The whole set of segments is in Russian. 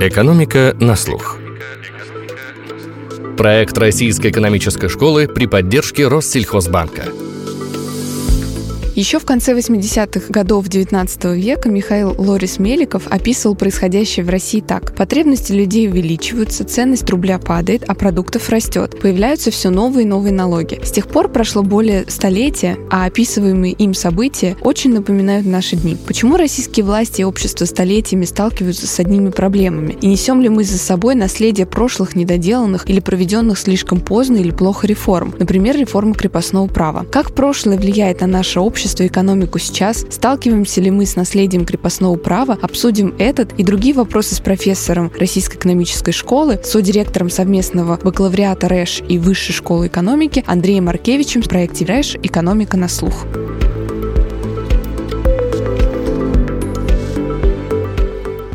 Экономика на слух. Проект Российской экономической школы при поддержке Россельхозбанка – еще в конце 80-х годов XIX века Михаил Лорис Меликов описывал происходящее в России так. Потребности людей увеличиваются, ценность рубля падает, а продуктов растет. Появляются все новые и новые налоги. С тех пор прошло более столетия, а описываемые им события очень напоминают наши дни. Почему российские власти и общество столетиями сталкиваются с одними проблемами? И несем ли мы за собой наследие прошлых недоделанных или проведенных слишком поздно или плохо реформ? Например, реформа крепостного права. Как прошлое влияет на наше общество общество и экономику сейчас, сталкиваемся ли мы с наследием крепостного права, обсудим этот и другие вопросы с профессором Российской экономической школы, содиректором совместного бакалавриата РЭШ и Высшей школы экономики Андреем Маркевичем в проекте РЭШ «Экономика на слух».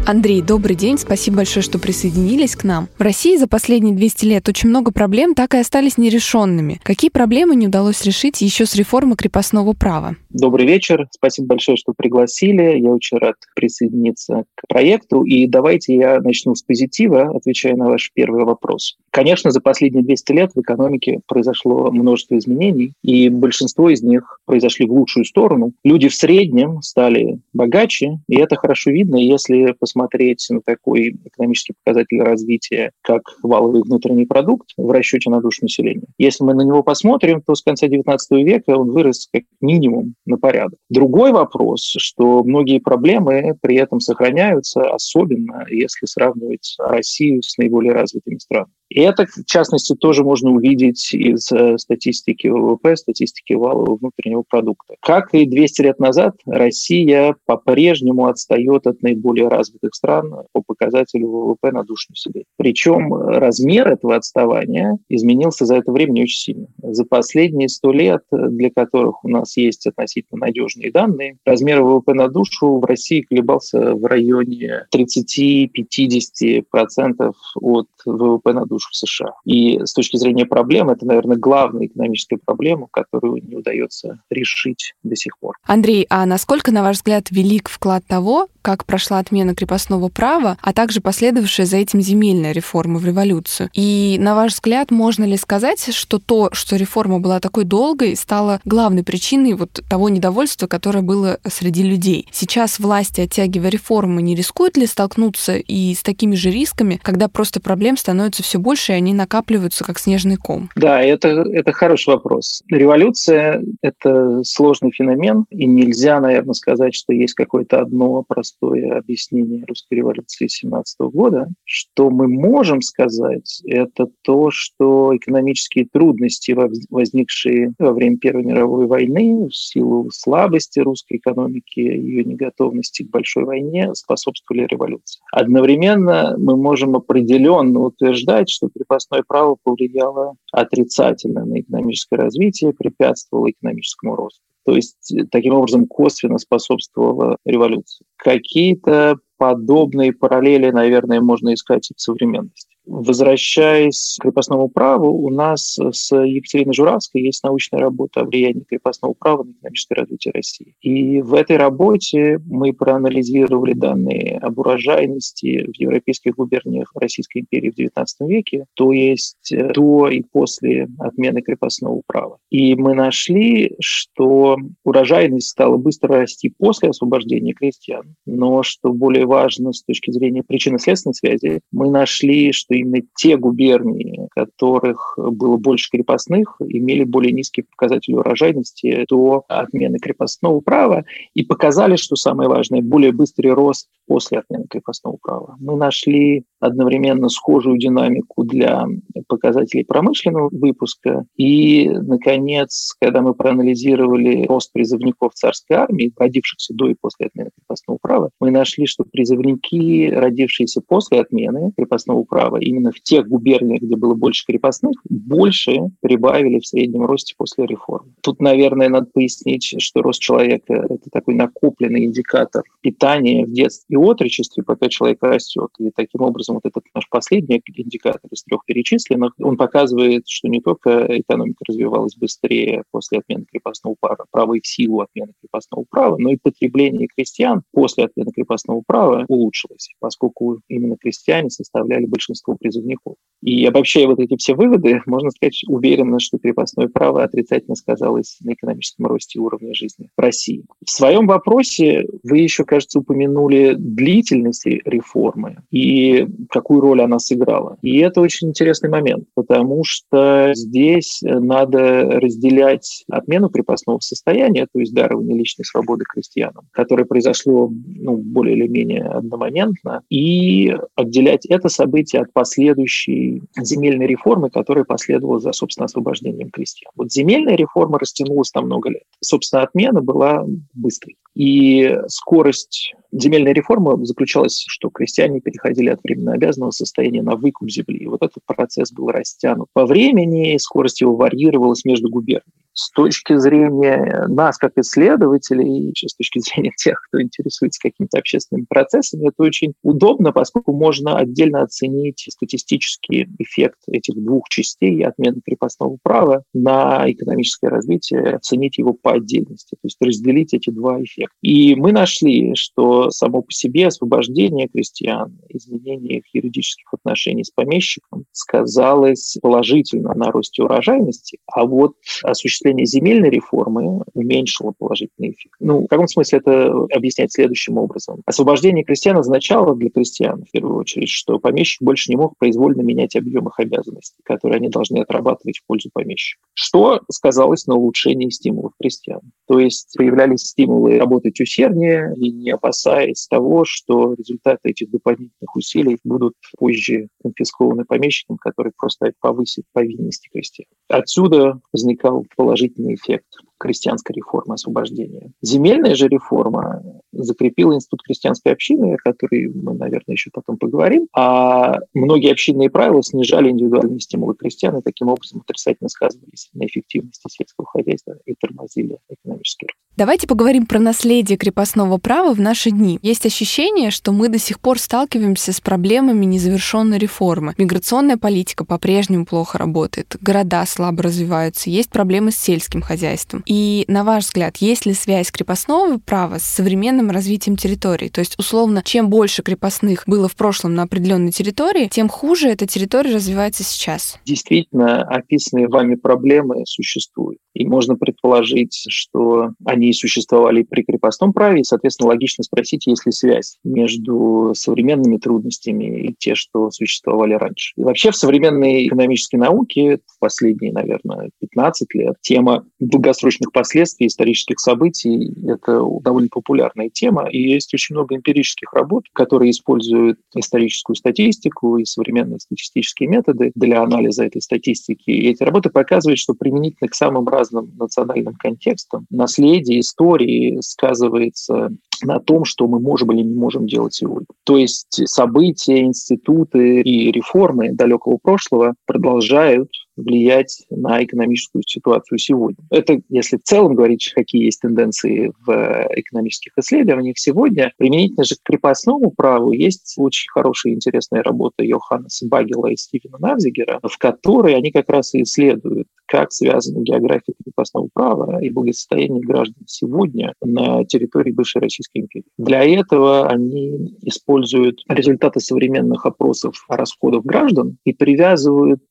Андрей, добрый день. Спасибо большое, что присоединились к нам. В России за последние 200 лет очень много проблем так и остались нерешенными. Какие проблемы не удалось решить еще с реформы крепостного права? Добрый вечер. Спасибо большое, что пригласили. Я очень рад присоединиться к проекту. И давайте я начну с позитива, отвечая на ваш первый вопрос. Конечно, за последние 200 лет в экономике произошло множество изменений, и большинство из них произошли в лучшую сторону. Люди в среднем стали богаче, и это хорошо видно, если посмотреть смотреть на такой экономический показатель развития, как валовый внутренний продукт в расчете на душу населения. Если мы на него посмотрим, то с конца XIX века он вырос как минимум на порядок. Другой вопрос, что многие проблемы при этом сохраняются, особенно если сравнивать Россию с наиболее развитыми странами. И это, в частности, тоже можно увидеть из э, статистики ВВП, статистики валового внутреннего продукта. Как и 200 лет назад, Россия по-прежнему отстает от наиболее развитых стран по показателю ВВП на душу населения. Причем размер этого отставания изменился за это время очень сильно. За последние 100 лет, для которых у нас есть относительно надежные данные, размер ВВП на душу в России колебался в районе 30-50% от ВВП на душу в США. И с точки зрения проблем, это, наверное, главная экономическая проблема, которую не удается решить до сих пор. Андрей, а насколько, на ваш взгляд, велик вклад того, как прошла отмена крепостного права, а также последовавшая за этим земельная реформа в революцию? И, на ваш взгляд, можно ли сказать, что то, что реформа была такой долгой, стало главной причиной вот того недовольства, которое было среди людей? Сейчас власти, оттягивая реформы, не рискуют ли столкнуться и с такими же рисками, когда просто проблем становится все больше больше, и они накапливаются как снежный ком? Да, это, это хороший вопрос. Революция — это сложный феномен, и нельзя, наверное, сказать, что есть какое-то одно простое объяснение русской революции 17 года. Что мы можем сказать, это то, что экономические трудности, возникшие во время Первой мировой войны в силу слабости русской экономики, ее неготовности к большой войне, способствовали революции. Одновременно мы можем определенно утверждать, что крепостное право повлияло отрицательно на экономическое развитие, препятствовало экономическому росту. То есть э, таким образом косвенно способствовала революции. Какие-то подобные параллели, наверное, можно искать и в современности. Возвращаясь к крепостному праву, у нас с Екатериной Журавской есть научная работа о влиянии крепостного права на экономическое развитие России. И в этой работе мы проанализировали данные об урожайности в европейских губерниях Российской империи в XIX веке, то есть э, до и после отмены крепостного права. И мы нашли, что урожайность стала быстро расти после освобождения крестьян, но, что более важно с точки зрения причинно-следственной связи, мы нашли, что именно те губернии, которых было больше крепостных, имели более низкие показатели урожайности до отмены крепостного права и показали, что самое важное, более быстрый рост после отмены крепостного права. Мы нашли одновременно схожую динамику для показателей промышленного выпуска. И, наконец, когда мы проанализировали рост призывников царской армии, родившихся до и после отмены крепостного права, мы нашли, что призывники, родившиеся после отмены крепостного права, именно в тех губерниях, где было больше крепостных, больше прибавили в среднем росте после реформы. Тут, наверное, надо пояснить, что рост человека – это такой накопленный индикатор питания в детстве и отрочестве, пока человек растет. И таким образом, вот этот наш последний индикатор из трех перечисленных, он показывает, что не только экономика развивалась быстрее после отмены крепостного права, права и в силу отмены крепостного права, но и потребление крестьян после отмены крепостного права улучшилось, поскольку именно крестьяне составляли большинство призывников. И обобщая вот эти все выводы, можно сказать уверенно, что крепостное право отрицательно сказалось на экономическом росте уровня жизни в России. В своем вопросе вы еще, кажется, упомянули длительность реформы и какую роль она сыграла. И это очень интересный момент, потому что здесь надо разделять отмену крепостного состояния, то есть дарование личной свободы крестьянам, которое произошло ну, более или менее одномоментно, и отделять это событие от последующей земельной реформы, которая последовала за, собственно, освобождением крестьян. Вот земельная реформа растянулась на много лет. Собственно, отмена была быстрой. И скорость земельной реформы заключалась, что крестьяне переходили от временно обязанного состояния на выкуп земли. И вот этот процесс был растянут по времени, скорость его варьировалась между губерниями с точки зрения нас, как исследователей, и с точки зрения тех, кто интересуется какими-то общественными процессами, это очень удобно, поскольку можно отдельно оценить статистический эффект этих двух частей отмены крепостного права на экономическое развитие, оценить его по отдельности, то есть разделить эти два эффекта. И мы нашли, что само по себе освобождение крестьян, изменение их юридических отношений с помещиком сказалось положительно на росте урожайности, а вот осуществление осуществление земельной реформы уменьшило положительный эффект. Ну, в каком смысле это объяснять следующим образом? Освобождение крестьян означало для крестьян, в первую очередь, что помещик больше не мог произвольно менять объем их обязанностей, которые они должны отрабатывать в пользу помещика. Что сказалось на улучшении стимулов крестьян? То есть появлялись стимулы работать усерднее и не опасаясь того, что результаты этих дополнительных усилий будут позже конфискованы помещикам, который просто повысит повинности крестьян. Отсюда возникал положительный эффект крестьянской реформы освобождения. Земельная же реформа закрепила институт крестьянской общины, о которой мы, наверное, еще потом поговорим, а многие общинные правила снижали индивидуальные стимулы крестьян и таким образом отрицательно сказывались на эффективности сельского хозяйства и тормозили экономический рост. Давайте поговорим про наследие крепостного права в наши дни. Есть ощущение, что мы до сих пор сталкиваемся с проблемами незавершенной реформы. Миграционная политика по-прежнему плохо работает, города слабо развиваются, есть проблемы с сельским хозяйством. И, на ваш взгляд, есть ли связь крепостного права с современным развитием территории? То есть, условно, чем больше крепостных было в прошлом на определенной территории, тем хуже эта территория развивается сейчас? Действительно, описанные вами проблемы существуют. И можно предположить, что они существовали при крепостном праве, и, соответственно, логично спросить, есть ли связь между современными трудностями и те, что существовали раньше. И вообще в современной экономической науке последние, наверное, 15 лет тема долгосрочных последствий исторических событий – это довольно популярная тема, и есть очень много эмпирических работ, которые используют историческую статистику и современные статистические методы для анализа этой статистики. И эти работы показывают, что применительно к самым разным разным национальным контекстам, наследие истории сказывается на том, что мы можем или не можем делать сегодня. То есть события, институты и реформы далекого прошлого продолжают влиять на экономическую ситуацию сегодня. Это, если в целом говорить, какие есть тенденции в экономических исследованиях сегодня, применительно же к крепостному праву есть очень хорошая и интересная работа Йоханнеса Багела и Стивена Навзигера, в которой они как раз и исследуют, как связана география крепостного права и благосостояние граждан сегодня на территории бывшей Российской империи. Для этого они используют результаты современных опросов расходов граждан и привязывают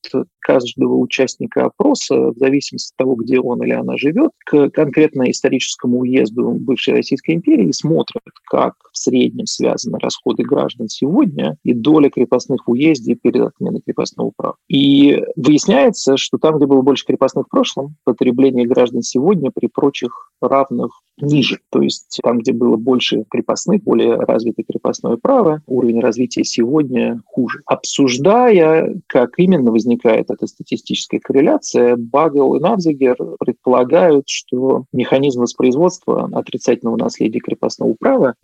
каждого участника опроса, в зависимости от того, где он или она живет, к конкретно историческому уезду бывшей Российской империи и смотрят, как в среднем связаны расходы граждан сегодня и доля крепостных в перед отменой крепостного права. И выясняется, что там, где было больше крепостных в прошлом, потребление граждан сегодня при прочих равных ниже. То есть там, где было больше крепостных, более развитое крепостное право, уровень развития сегодня хуже. Обсуждая, как именно возникает эта статистическая корреляция, Багел и Навзигер предполагают, что механизм воспроизводства отрицательного наследия крепостного права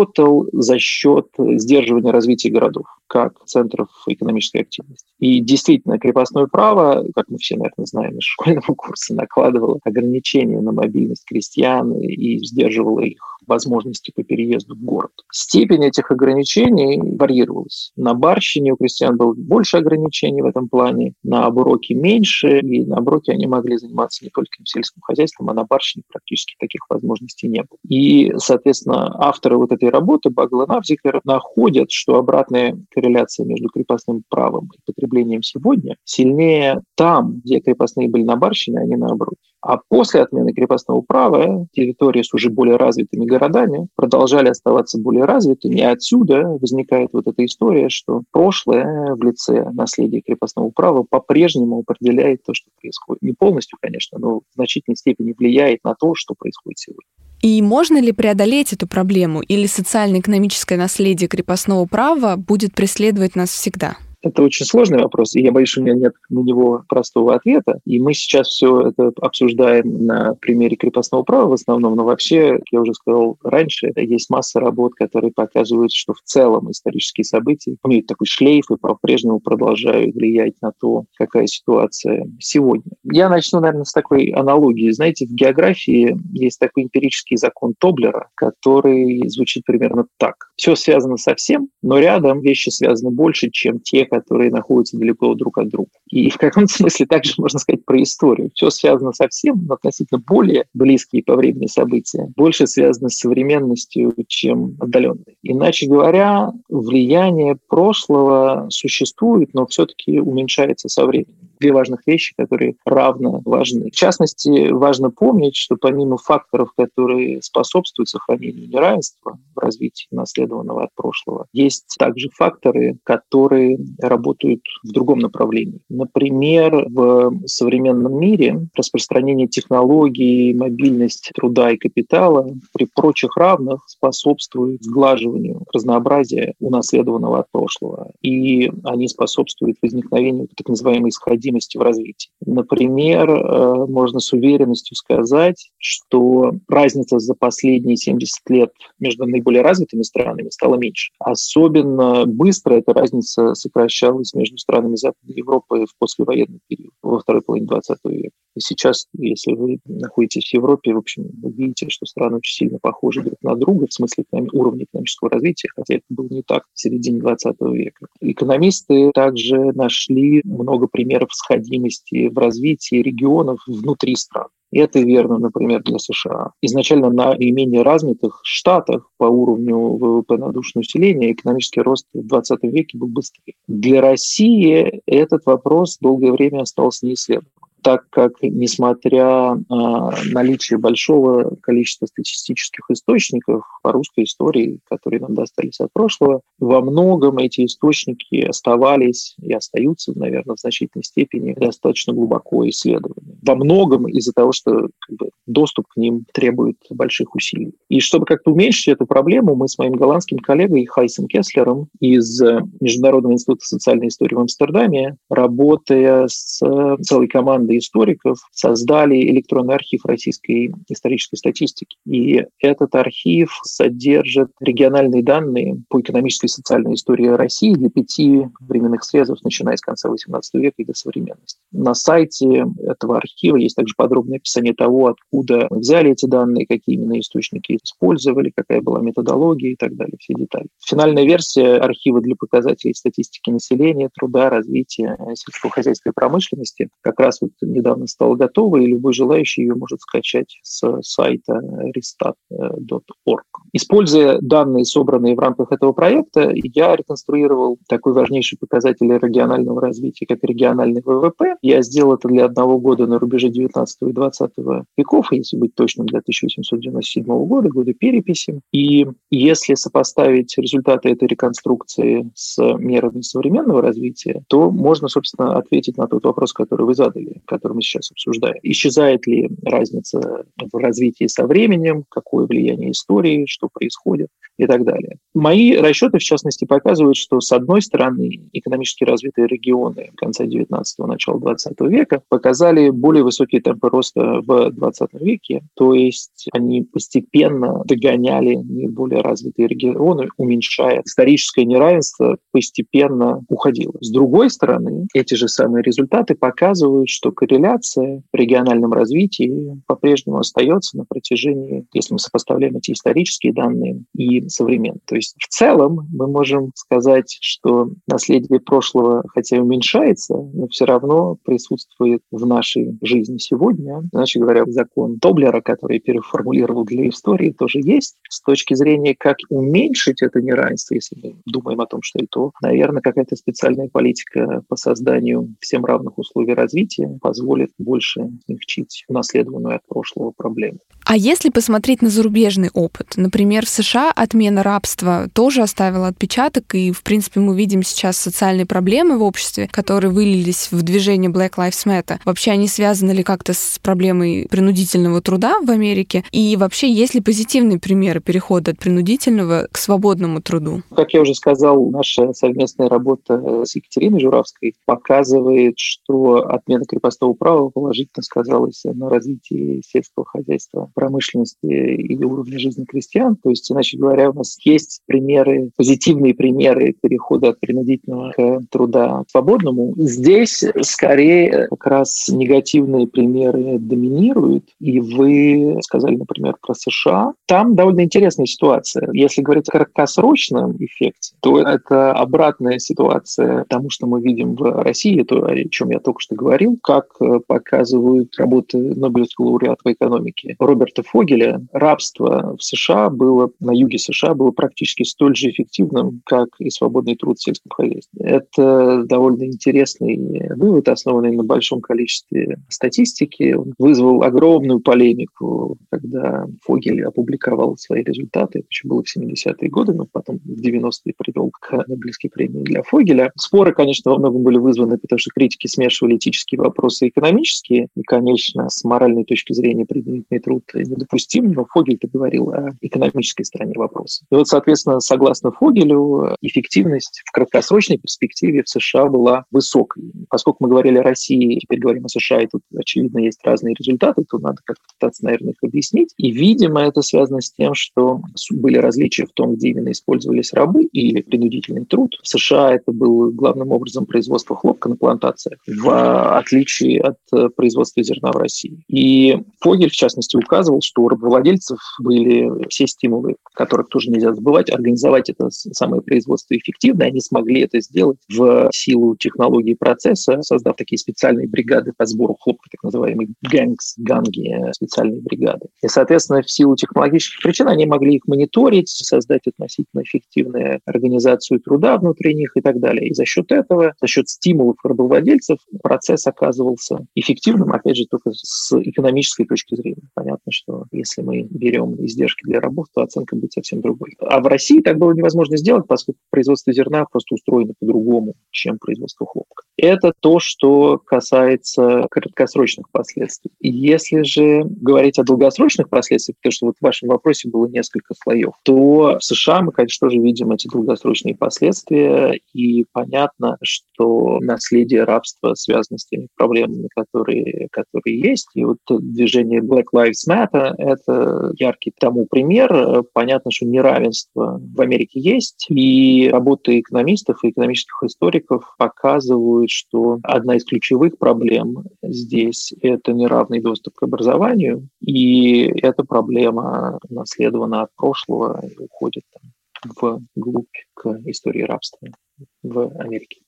работал за счет сдерживания развития городов как центров экономической активности. И действительно, крепостное право, как мы все, наверное, знаем из школьного курса, накладывало ограничения на мобильность крестьян и сдерживало их возможности по переезду в город. Степень этих ограничений варьировалась. На Барщине у крестьян было больше ограничений в этом плане, на Обуроке меньше, и на Обуроке они могли заниматься не только сельским хозяйством, а на Барщине практически таких возможностей не было. И, соответственно, авторы вот этой работы Багла Навзикер находят, что обратная корреляция между крепостным правом и потреблением сегодня сильнее там, где крепостные были на Барщине, а не наоборот. А после отмены крепостного права территории с уже более развитыми городами продолжали оставаться более развитыми, и отсюда возникает вот эта история, что прошлое в лице наследия крепостного права по-прежнему определяет то, что происходит. Не полностью, конечно, но в значительной степени влияет на то, что происходит сегодня. И можно ли преодолеть эту проблему, или социально-экономическое наследие крепостного права будет преследовать нас всегда? Это очень сложный вопрос, и я боюсь, что у меня нет на него простого ответа. И мы сейчас все это обсуждаем на примере крепостного права в основном, но вообще, как я уже сказал раньше, есть масса работ, которые показывают, что в целом исторические события имеют такой шлейф и по-прежнему продолжают влиять на то, какая ситуация сегодня. Я начну, наверное, с такой аналогии. Знаете, в географии есть такой эмпирический закон Тоблера, который звучит примерно так. Все связано со всем, но рядом вещи связаны больше, чем те, которые находятся далеко друг от друга. И в каком-то смысле также можно сказать про историю. Все связано со всем, но относительно более близкие по времени события, больше связаны с современностью, чем отдаленные. Иначе говоря, влияние прошлого существует, но все-таки уменьшается со временем две важных вещи, которые равно важны. В частности, важно помнить, что помимо факторов, которые способствуют сохранению неравенства в развитии наследованного от прошлого, есть также факторы, которые работают в другом направлении. Например, в современном мире распространение технологий, мобильность труда и капитала при прочих равных способствует сглаживанию разнообразия унаследованного от прошлого. И они способствуют возникновению так называемой исходимости необходимости в развитии. Например, э, можно с уверенностью сказать, что разница за последние 70 лет между наиболее развитыми странами стала меньше. Особенно быстро эта разница сокращалась между странами Западной Европы в послевоенный период, во второй половине 20 века. И сейчас, если вы находитесь в Европе, в общем, вы видите, что страны очень сильно похожи друг на друга в смысле уровня экономического развития, хотя это было не так в середине 20 века. Экономисты также нашли много примеров сходимости в развитии регионов внутри стран. И это верно, например, для США. Изначально на наименее развитых штатах по уровню ВВП на душу населения экономический рост в 20 веке был быстрее. Для России этот вопрос долгое время остался неисследованным так как, несмотря на наличие большого количества статистических источников по русской истории, которые нам достались от прошлого, во многом эти источники оставались и остаются, наверное, в значительной степени достаточно глубоко исследованы. Во многом из-за того, что как бы, доступ к ним требует больших усилий. И чтобы как-то уменьшить эту проблему, мы с моим голландским коллегой Хайсом Кеслером из Международного института социальной истории в Амстердаме, работая с целой командой команда историков создали электронный архив российской исторической статистики. И этот архив содержит региональные данные по экономической и социальной истории России для пяти временных срезов, начиная с конца XVIII века и до современности. На сайте этого архива есть также подробное описание того, откуда мы взяли эти данные, какие именно источники использовали, какая была методология и так далее, все детали. Финальная версия архива для показателей статистики населения, труда, развития сельского хозяйства и промышленности как раз вот недавно стала готова, и любой желающий ее может скачать с сайта restat.org. Используя данные, собранные в рамках этого проекта, я реконструировал такой важнейший показатель регионального развития, как региональный ВВП. Я сделал это для одного года на рубеже 19 и 20 веков, если быть точным, для 1897 года, года переписи. И если сопоставить результаты этой реконструкции с мерами современного развития, то можно, собственно, ответить на тот вопрос, который вы задали, который мы сейчас обсуждаем. Исчезает ли разница в развитии со временем, какое влияние истории, что происходит и так далее. Мои расчеты, в частности, показывают, что, с одной стороны, экономически развитые регионы конца 19-го, начала 20 века показали более высокие темпы роста в 20 веке, то есть они постепенно догоняли наиболее развитые регионы, уменьшая историческое неравенство, постепенно уходило. С другой стороны, эти же самые результаты показывают, что корреляция в региональном развитии по-прежнему остается на протяжении, если мы сопоставляем эти исторические данные и современные. То есть в целом мы можем сказать, что наследие прошлого, хотя и уменьшается, но все равно присутствует в нашей жизни сегодня. Иначе говоря, закон Тоблера, который переформулировал для истории, тоже есть. С точки зрения, как уменьшить это неравенство, если мы думаем о том, что это, наверное, какая-то специальная политика по созданию всем равных условий развития позволит больше смягчить унаследованную от прошлого проблему. А если посмотреть на зарубежный опыт, например, в США отмена рабства тоже оставила отпечаток, и, в принципе, мы видим сейчас социальные проблемы в обществе, которые вылились в движение Black Lives Matter. Вообще они связаны ли как-то с проблемой принудительного труда в Америке? И вообще есть ли позитивные примеры перехода от принудительного к свободному труду? Как я уже сказал, наша совместная работа с Екатериной Журавской показывает, что отмена крепостного права положительно сказалась на развитии сельского хозяйства, промышленности и уровня жизни крестьян. То есть, иначе говоря, у нас есть примеры, позитивные примеры перехода от принудительного к труда свободному. Здесь скорее как раз негативные примеры доминируют. И вы сказали, например, про США. Там довольно интересная ситуация. Если говорить о краткосрочном эффекте, то это обратная ситуация тому, что мы видим в России, то, о чем я только что говорил, как э, показывают работы Нобелевского лауреата по экономике Роберта Фогеля. Рабство в США было, на юге США было практически столь же эффективным, как и свободный труд в сельском хозяйстве. Это довольно интересный вывод, основанный на большом количестве статистики. Он вызвал огромную полемику, когда Фогель опубликовал свои результаты. Это еще было в 70-е годы, но потом в 90-е привел к Нобелевской премии для Фогеля. Споры, конечно, во многом были вызваны, потому что критики смешивали этические вопросы и экономические. И, конечно, с моральной точки зрения принудительный труд недопустим, но Фогель-то говорил о экономической стороне вопроса. И вот, соответственно, согласно Фогелю, эффективность в краткосрочной перспективе в США была высокой. Поскольку мы говорили о России, теперь говорим о США, и тут, очевидно, есть разные результаты, то надо как-то пытаться, наверное, их объяснить. И, видимо, это связано с тем, что были различия в том, где именно использовались рабы или принудительный труд. В США это было главным образом производство хлопка на плантациях, в отличие от э, производства зерна в России. И Фогель, в частности, указывал, что у рабовладельцев были все стимулы, которых тоже нельзя забывать, организовать это самое производство эффективно. Они смогли это сделать в силу технологии процесса, создав такие специальные бригады по сбору хлопка, так называемые гэнгс, ганги, специальные бригады. И, соответственно, в силу технологических причин они могли их мониторить, создать относительно эффективную организацию труда внутри них и так далее. И за счет этого, за счет стимулов рабовладельцев, процесс оказывался эффективным, опять же, только с экономической точки зрения. Понятно, что если мы берем издержки для рабов, то оценка будет совсем другой. А в России так было невозможно сделать, поскольку производство зерна просто устроено по-другому, чем производство хлопка. Это то, что касается краткосрочных последствий. Если же говорить о долгосрочных последствиях, потому что вот в вашем вопросе было несколько слоев, то в США мы, конечно, тоже видим эти долгосрочные последствия, и понятно, что наследие рабства связано с теми проблемами, которые, которые есть. И вот движение Black Lives Matter — это яркий тому пример. Понятно, что неравенство в Америке есть, и работы экономистов и экономических историков показывают, что одна из ключевых проблем здесь — это неравный доступ к образованию, и эта проблема наследована от прошлого и уходит там, вглубь к истории рабства в Америке.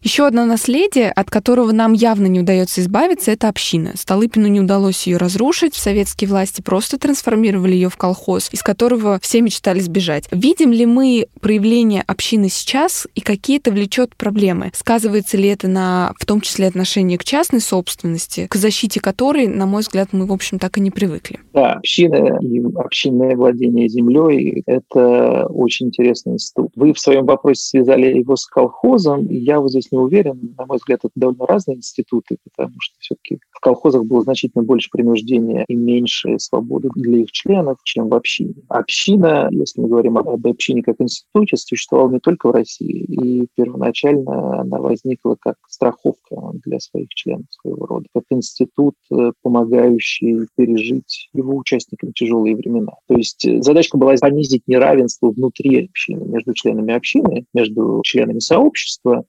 Еще одно наследие, от которого нам явно не удается избавиться, это община. Столыпину не удалось ее разрушить, советские власти просто трансформировали ее в колхоз, из которого все мечтали сбежать. Видим ли мы проявление общины сейчас и какие это влечет проблемы? Сказывается ли это на, в том числе, отношении к частной собственности, к защите которой, на мой взгляд, мы, в общем, так и не привыкли? Да, община и общинное владение землей – это очень интересный институт. Вы в своем вопросе связали его с колхозом, и я вот здесь здесь не уверен. На мой взгляд, это довольно разные институты, потому что все-таки в колхозах было значительно больше принуждения и меньше свободы для их членов, чем в общине. Община, если мы говорим об общине как институте, существовала не только в России, и первоначально она возникла как страховка для своих членов своего рода, как институт, э, помогающий пережить его участникам тяжелые времена. То есть э, задачка была понизить неравенство внутри общины, между членами общины, между членами сообщества,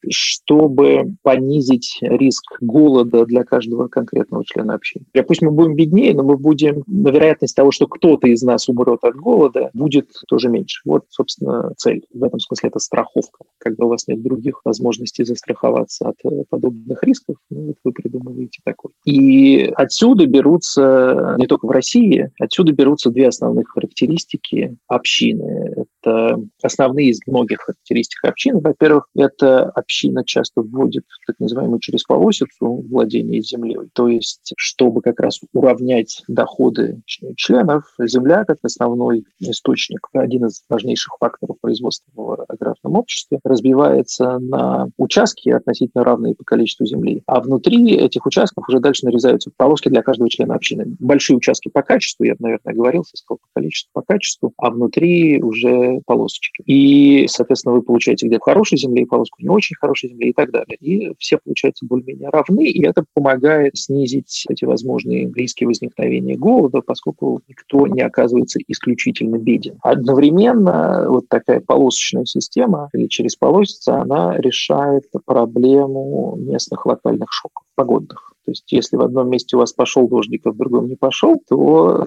чтобы понизить риск голода для каждого конкретного члена общины. Пусть мы будем беднее, но мы будем, на вероятность того, что кто-то из нас умрет от голода, будет тоже меньше. Вот, собственно, цель. В этом смысле это страховка. Когда у вас нет других возможностей застраховаться от э, подобных рисков, ну, вот вы придумываете такой. И отсюда берутся, не только в России, отсюда берутся две основных характеристики общины. Это основные из многих характеристик общины. Во-первых, эта община часто вводит так называемую через полосицу владение землей. То есть, чтобы как раз уравнять доходы членов, земля как основной источник, один из важнейших факторов производства в аграрном обществе, разбивается на участки относительно равные по количеству земли. А внутри этих участков уже дальше нарезаются полоски для каждого члена общины. Большие участки по качеству, я, наверное, говорил, сказал по количеству, по качеству, а внутри уже полосочки. И, соответственно, вы получаете где-то хорошей земли полоску, не очень хорошей земли и так далее. И все, получается, более-менее равны, и это помогает снизить эти возможные риски возникновения голода, поскольку никто не оказывается исключительно беден. Одновременно вот такая полосочная система или через полосица, она решает проблему местных локальных шоков погодных. То есть если в одном месте у вас пошел дождик, а в другом не пошел, то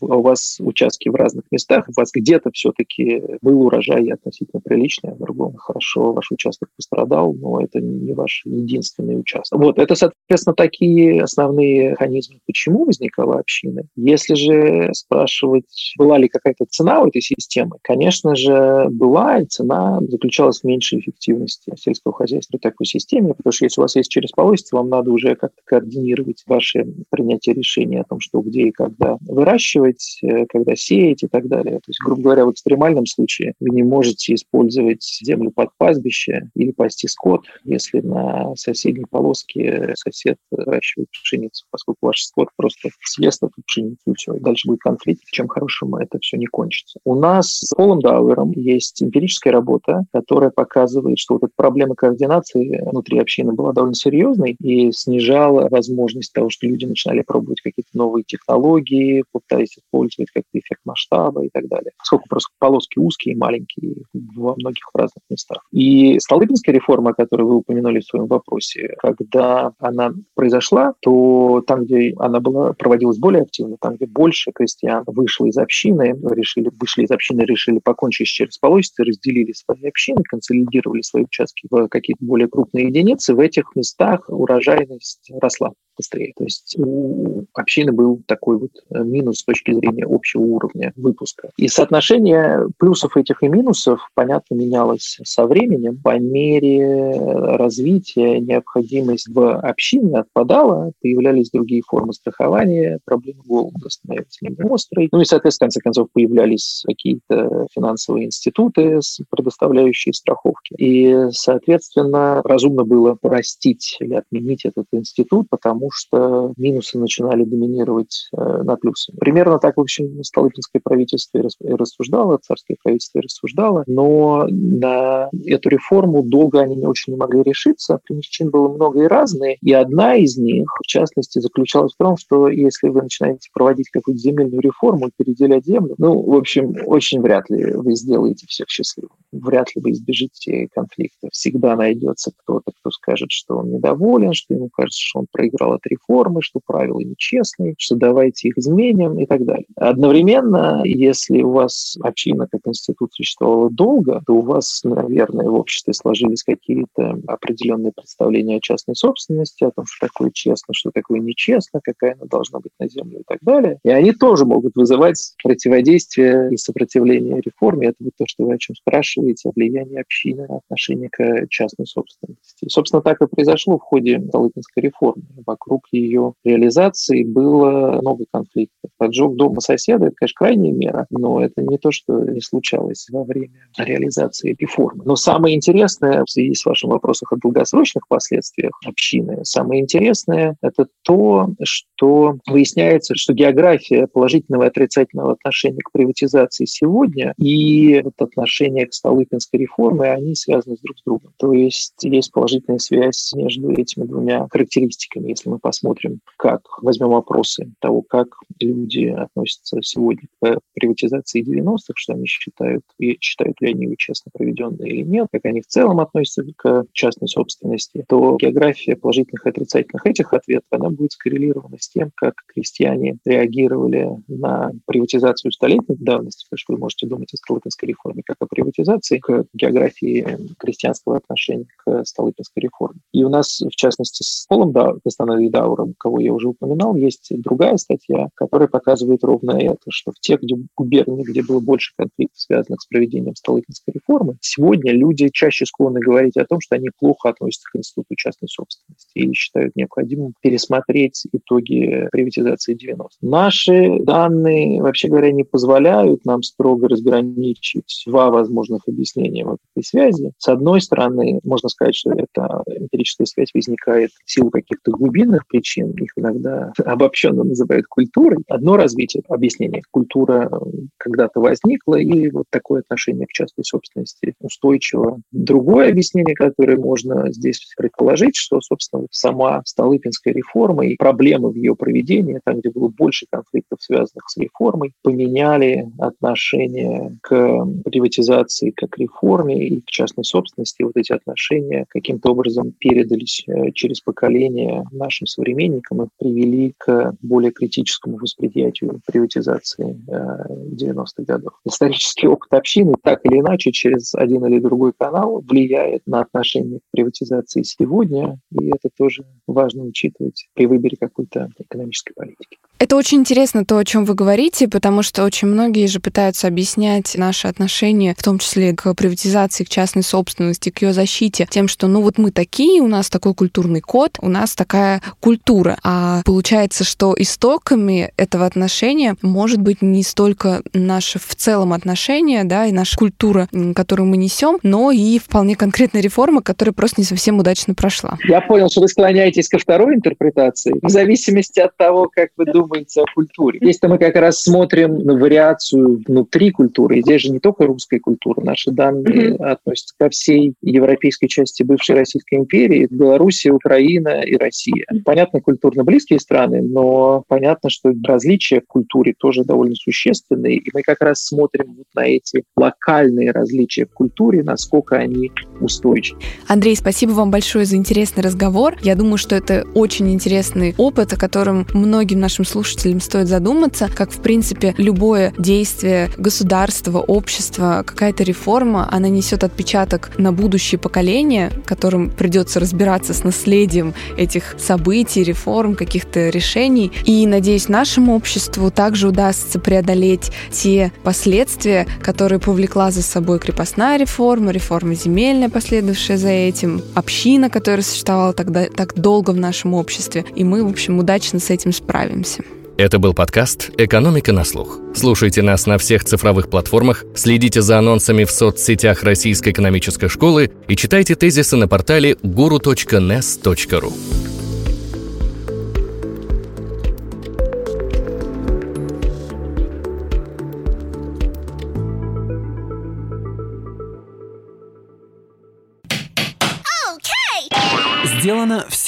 у вас участки в разных местах, у вас где-то все-таки был урожай относительно приличный, а в другом хорошо ваш участок пострадал, но это не ваш единственный участок. Вот, это, соответственно, такие основные механизмы, почему возникала община. Если же спрашивать, была ли какая-то цена у этой системы, конечно же, была, и цена заключалась в меньшей эффективности сельского хозяйства в такой системе, потому что если у вас есть через полости, вам надо уже как-то координировать быть ваше принятие решения о том, что где и когда выращивать, э, когда сеять и так далее. То есть, грубо говоря, в экстремальном случае вы не можете использовать землю под пастбище или пасти скот, если на соседней полоске сосед выращивает пшеницу, поскольку ваш скот просто съест эту пшеницу и все, и дальше будет конфликт, чем хорошим это все не кончится. У нас с Полом Дауэром есть эмпирическая работа, которая показывает, что вот эта проблема координации внутри общины была довольно серьезной и снижала возможность возможность того, что люди начинали пробовать какие-то новые технологии, пытаясь использовать как-то эффект масштаба и так далее. Поскольку просто полоски узкие и маленькие во многих разных местах. И Столыпинская реформа, которую вы упомянули в своем вопросе, когда она произошла, то там, где она была, проводилась более активно, там, где больше крестьян вышло из общины, решили, вышли из общины, решили покончить с через полосицей, разделили свои общины, консолидировали свои участки в какие-то более крупные единицы, в этих местах урожайность росла быстрее. То есть у общины был такой вот э, минус с точки зрения общего уровня выпуска. И соотношение плюсов этих и минусов, понятно, менялось со временем. По мере развития необходимость в общине отпадала, появлялись другие формы страхования, проблемы голода становились менее острой. Ну и, соответственно, в конце концов, появлялись какие-то финансовые институты, предоставляющие страховки. И, соответственно, разумно было простить или отменить этот институт, потому что минусы начинали доминировать э, над плюсами. Примерно так, в общем, Столыпинское правительство и рассуждало, царское правительство и рассуждало, но на эту реформу долго они не очень не могли решиться. Причин было много и разные, и одна из них, в частности, заключалась в том, что если вы начинаете проводить какую-то земельную реформу, переделять землю, ну, в общем, очень вряд ли вы сделаете всех счастливыми. Вряд ли вы избежите конфликта. Всегда найдется кто-то, кто скажет, что он недоволен, что ему кажется, что он проиграл от реформы, что правила нечестные, что давайте их изменим и так далее. Одновременно, если у вас община как институт существовала долго, то у вас, наверное, в обществе сложились какие-то определенные представления о частной собственности, о том, что такое честно, что такое нечестно, какая она должна быть на земле и так далее. И они тоже могут вызывать противодействие и сопротивление реформе. Это вот то, что вы о чем спрашиваете, о влиянии общины на отношение к частной собственности. И, собственно, так и произошло в ходе Столыпинской реформы. вокруг ее реализации было много конфликтов. Поджог дома соседа – это, конечно, крайняя мера, но это не то, что не случалось во время реализации реформы. Но самое интересное в связи с вашим вопросом о долгосрочных последствиях общины, самое интересное – это то, что выясняется, что география положительного и отрицательного отношения к приватизации сегодня и вот отношение к Столыпинской реформе, они связаны друг с другом. То есть есть положительная связь между этими двумя характеристиками. Если мы посмотрим, как возьмем опросы того, как люди относятся сегодня к приватизации 90-х, что они считают, и считают ли они ее честно проведенной или нет, как они в целом относятся к частной собственности, то география положительных и отрицательных этих ответов, она будет скоррелирована с тем, как крестьяне реагировали на приватизацию столетней давности, потому что вы можете думать о Столыпинской реформе как о приватизации, к географии крестьянского отношения к Столыпинской реформе. И у нас, в частности, с Полом да, Костаной Дауром, кого я уже упоминал, есть другая статья, которая показывает ровно это, что в тех где, губерниях, где было больше конфликтов, связанных с проведением Столыпинской реформы, сегодня люди чаще склонны говорить о том, что они плохо относятся к институту частной собственности и считают необходимым пересмотреть итоги приватизации 90 Наши данные, вообще говоря, не позволяют нам строго разграничить два возможных объяснения вот этой связи. С одной стороны, можно сказать, что эта эмпирическая связь возникает в силу каких-то глубинных причин, их иногда обобщенно называют культурой. Одно развитие, объяснение, культура э, когда-то возникла, и вот такое отношение к частной собственности устойчиво. Другое объяснение, которое можно здесь предположить, что, собственно, сама Столыпинская реформа и проблемы в ее проведении, там, где было больше конфликтов, связанных с реформой, поменяли отношение к приватизации как реформе и к частной собственности. Вот эти отношения каким-то образом передались э, через поколение нашим современникам и привели к более критическому восприятию приватизации 90-х э, годов. Исторический опыт общины так или иначе через один или другой канал влияет на отношение к приватизации сегодня, и это тоже важно учитывать при выборе какой-то экономической политики. Это очень интересно то, о чем вы говорите, потому что очень многие же пытаются объяснять наши отношения, в том числе к приватизации, к частной собственности, к ее защите, тем, что ну вот мы такие, у нас такой культурный код, у нас такая культура. А получается, что истоками этого отношения может быть не столько наше в целом отношение, да, и наша культура, которую мы несем, но и вполне конкретная реформа, которая просто не совсем удачно прошла. Я понял, что вы склоняетесь ко второй интерпретации, в зависимости от того, как вы думаете, задумывается о культуре. Если мы как раз смотрим на вариацию внутри культуры, и здесь же не только русская культура, наши данные mm-hmm. относятся ко всей европейской части бывшей Российской империи, Белоруссия, Украина и Россия. Понятно, культурно близкие страны, но понятно, что различия в культуре тоже довольно существенные, и мы как раз смотрим вот на эти локальные различия в культуре, насколько они устойчивы. Андрей, спасибо вам большое за интересный разговор. Я думаю, что это очень интересный опыт, о котором многим нашим слушателям стоит задуматься, как, в принципе, любое действие государства, общества, какая-то реформа, она несет отпечаток на будущее поколение, которым придется разбираться с наследием этих событий, реформ, каких-то решений. И, надеюсь, нашему обществу также удастся преодолеть те последствия, которые повлекла за собой крепостная реформа, реформа земельная, последовавшая за этим, община, которая существовала тогда так долго в нашем обществе. И мы, в общем, удачно с этим справимся. Это был подкаст «Экономика на слух». Слушайте нас на всех цифровых платформах, следите за анонсами в соцсетях Российской экономической школы и читайте тезисы на портале guru.nes.ru.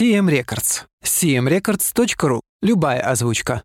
CM Records. cmrecords.ru. Любая озвучка.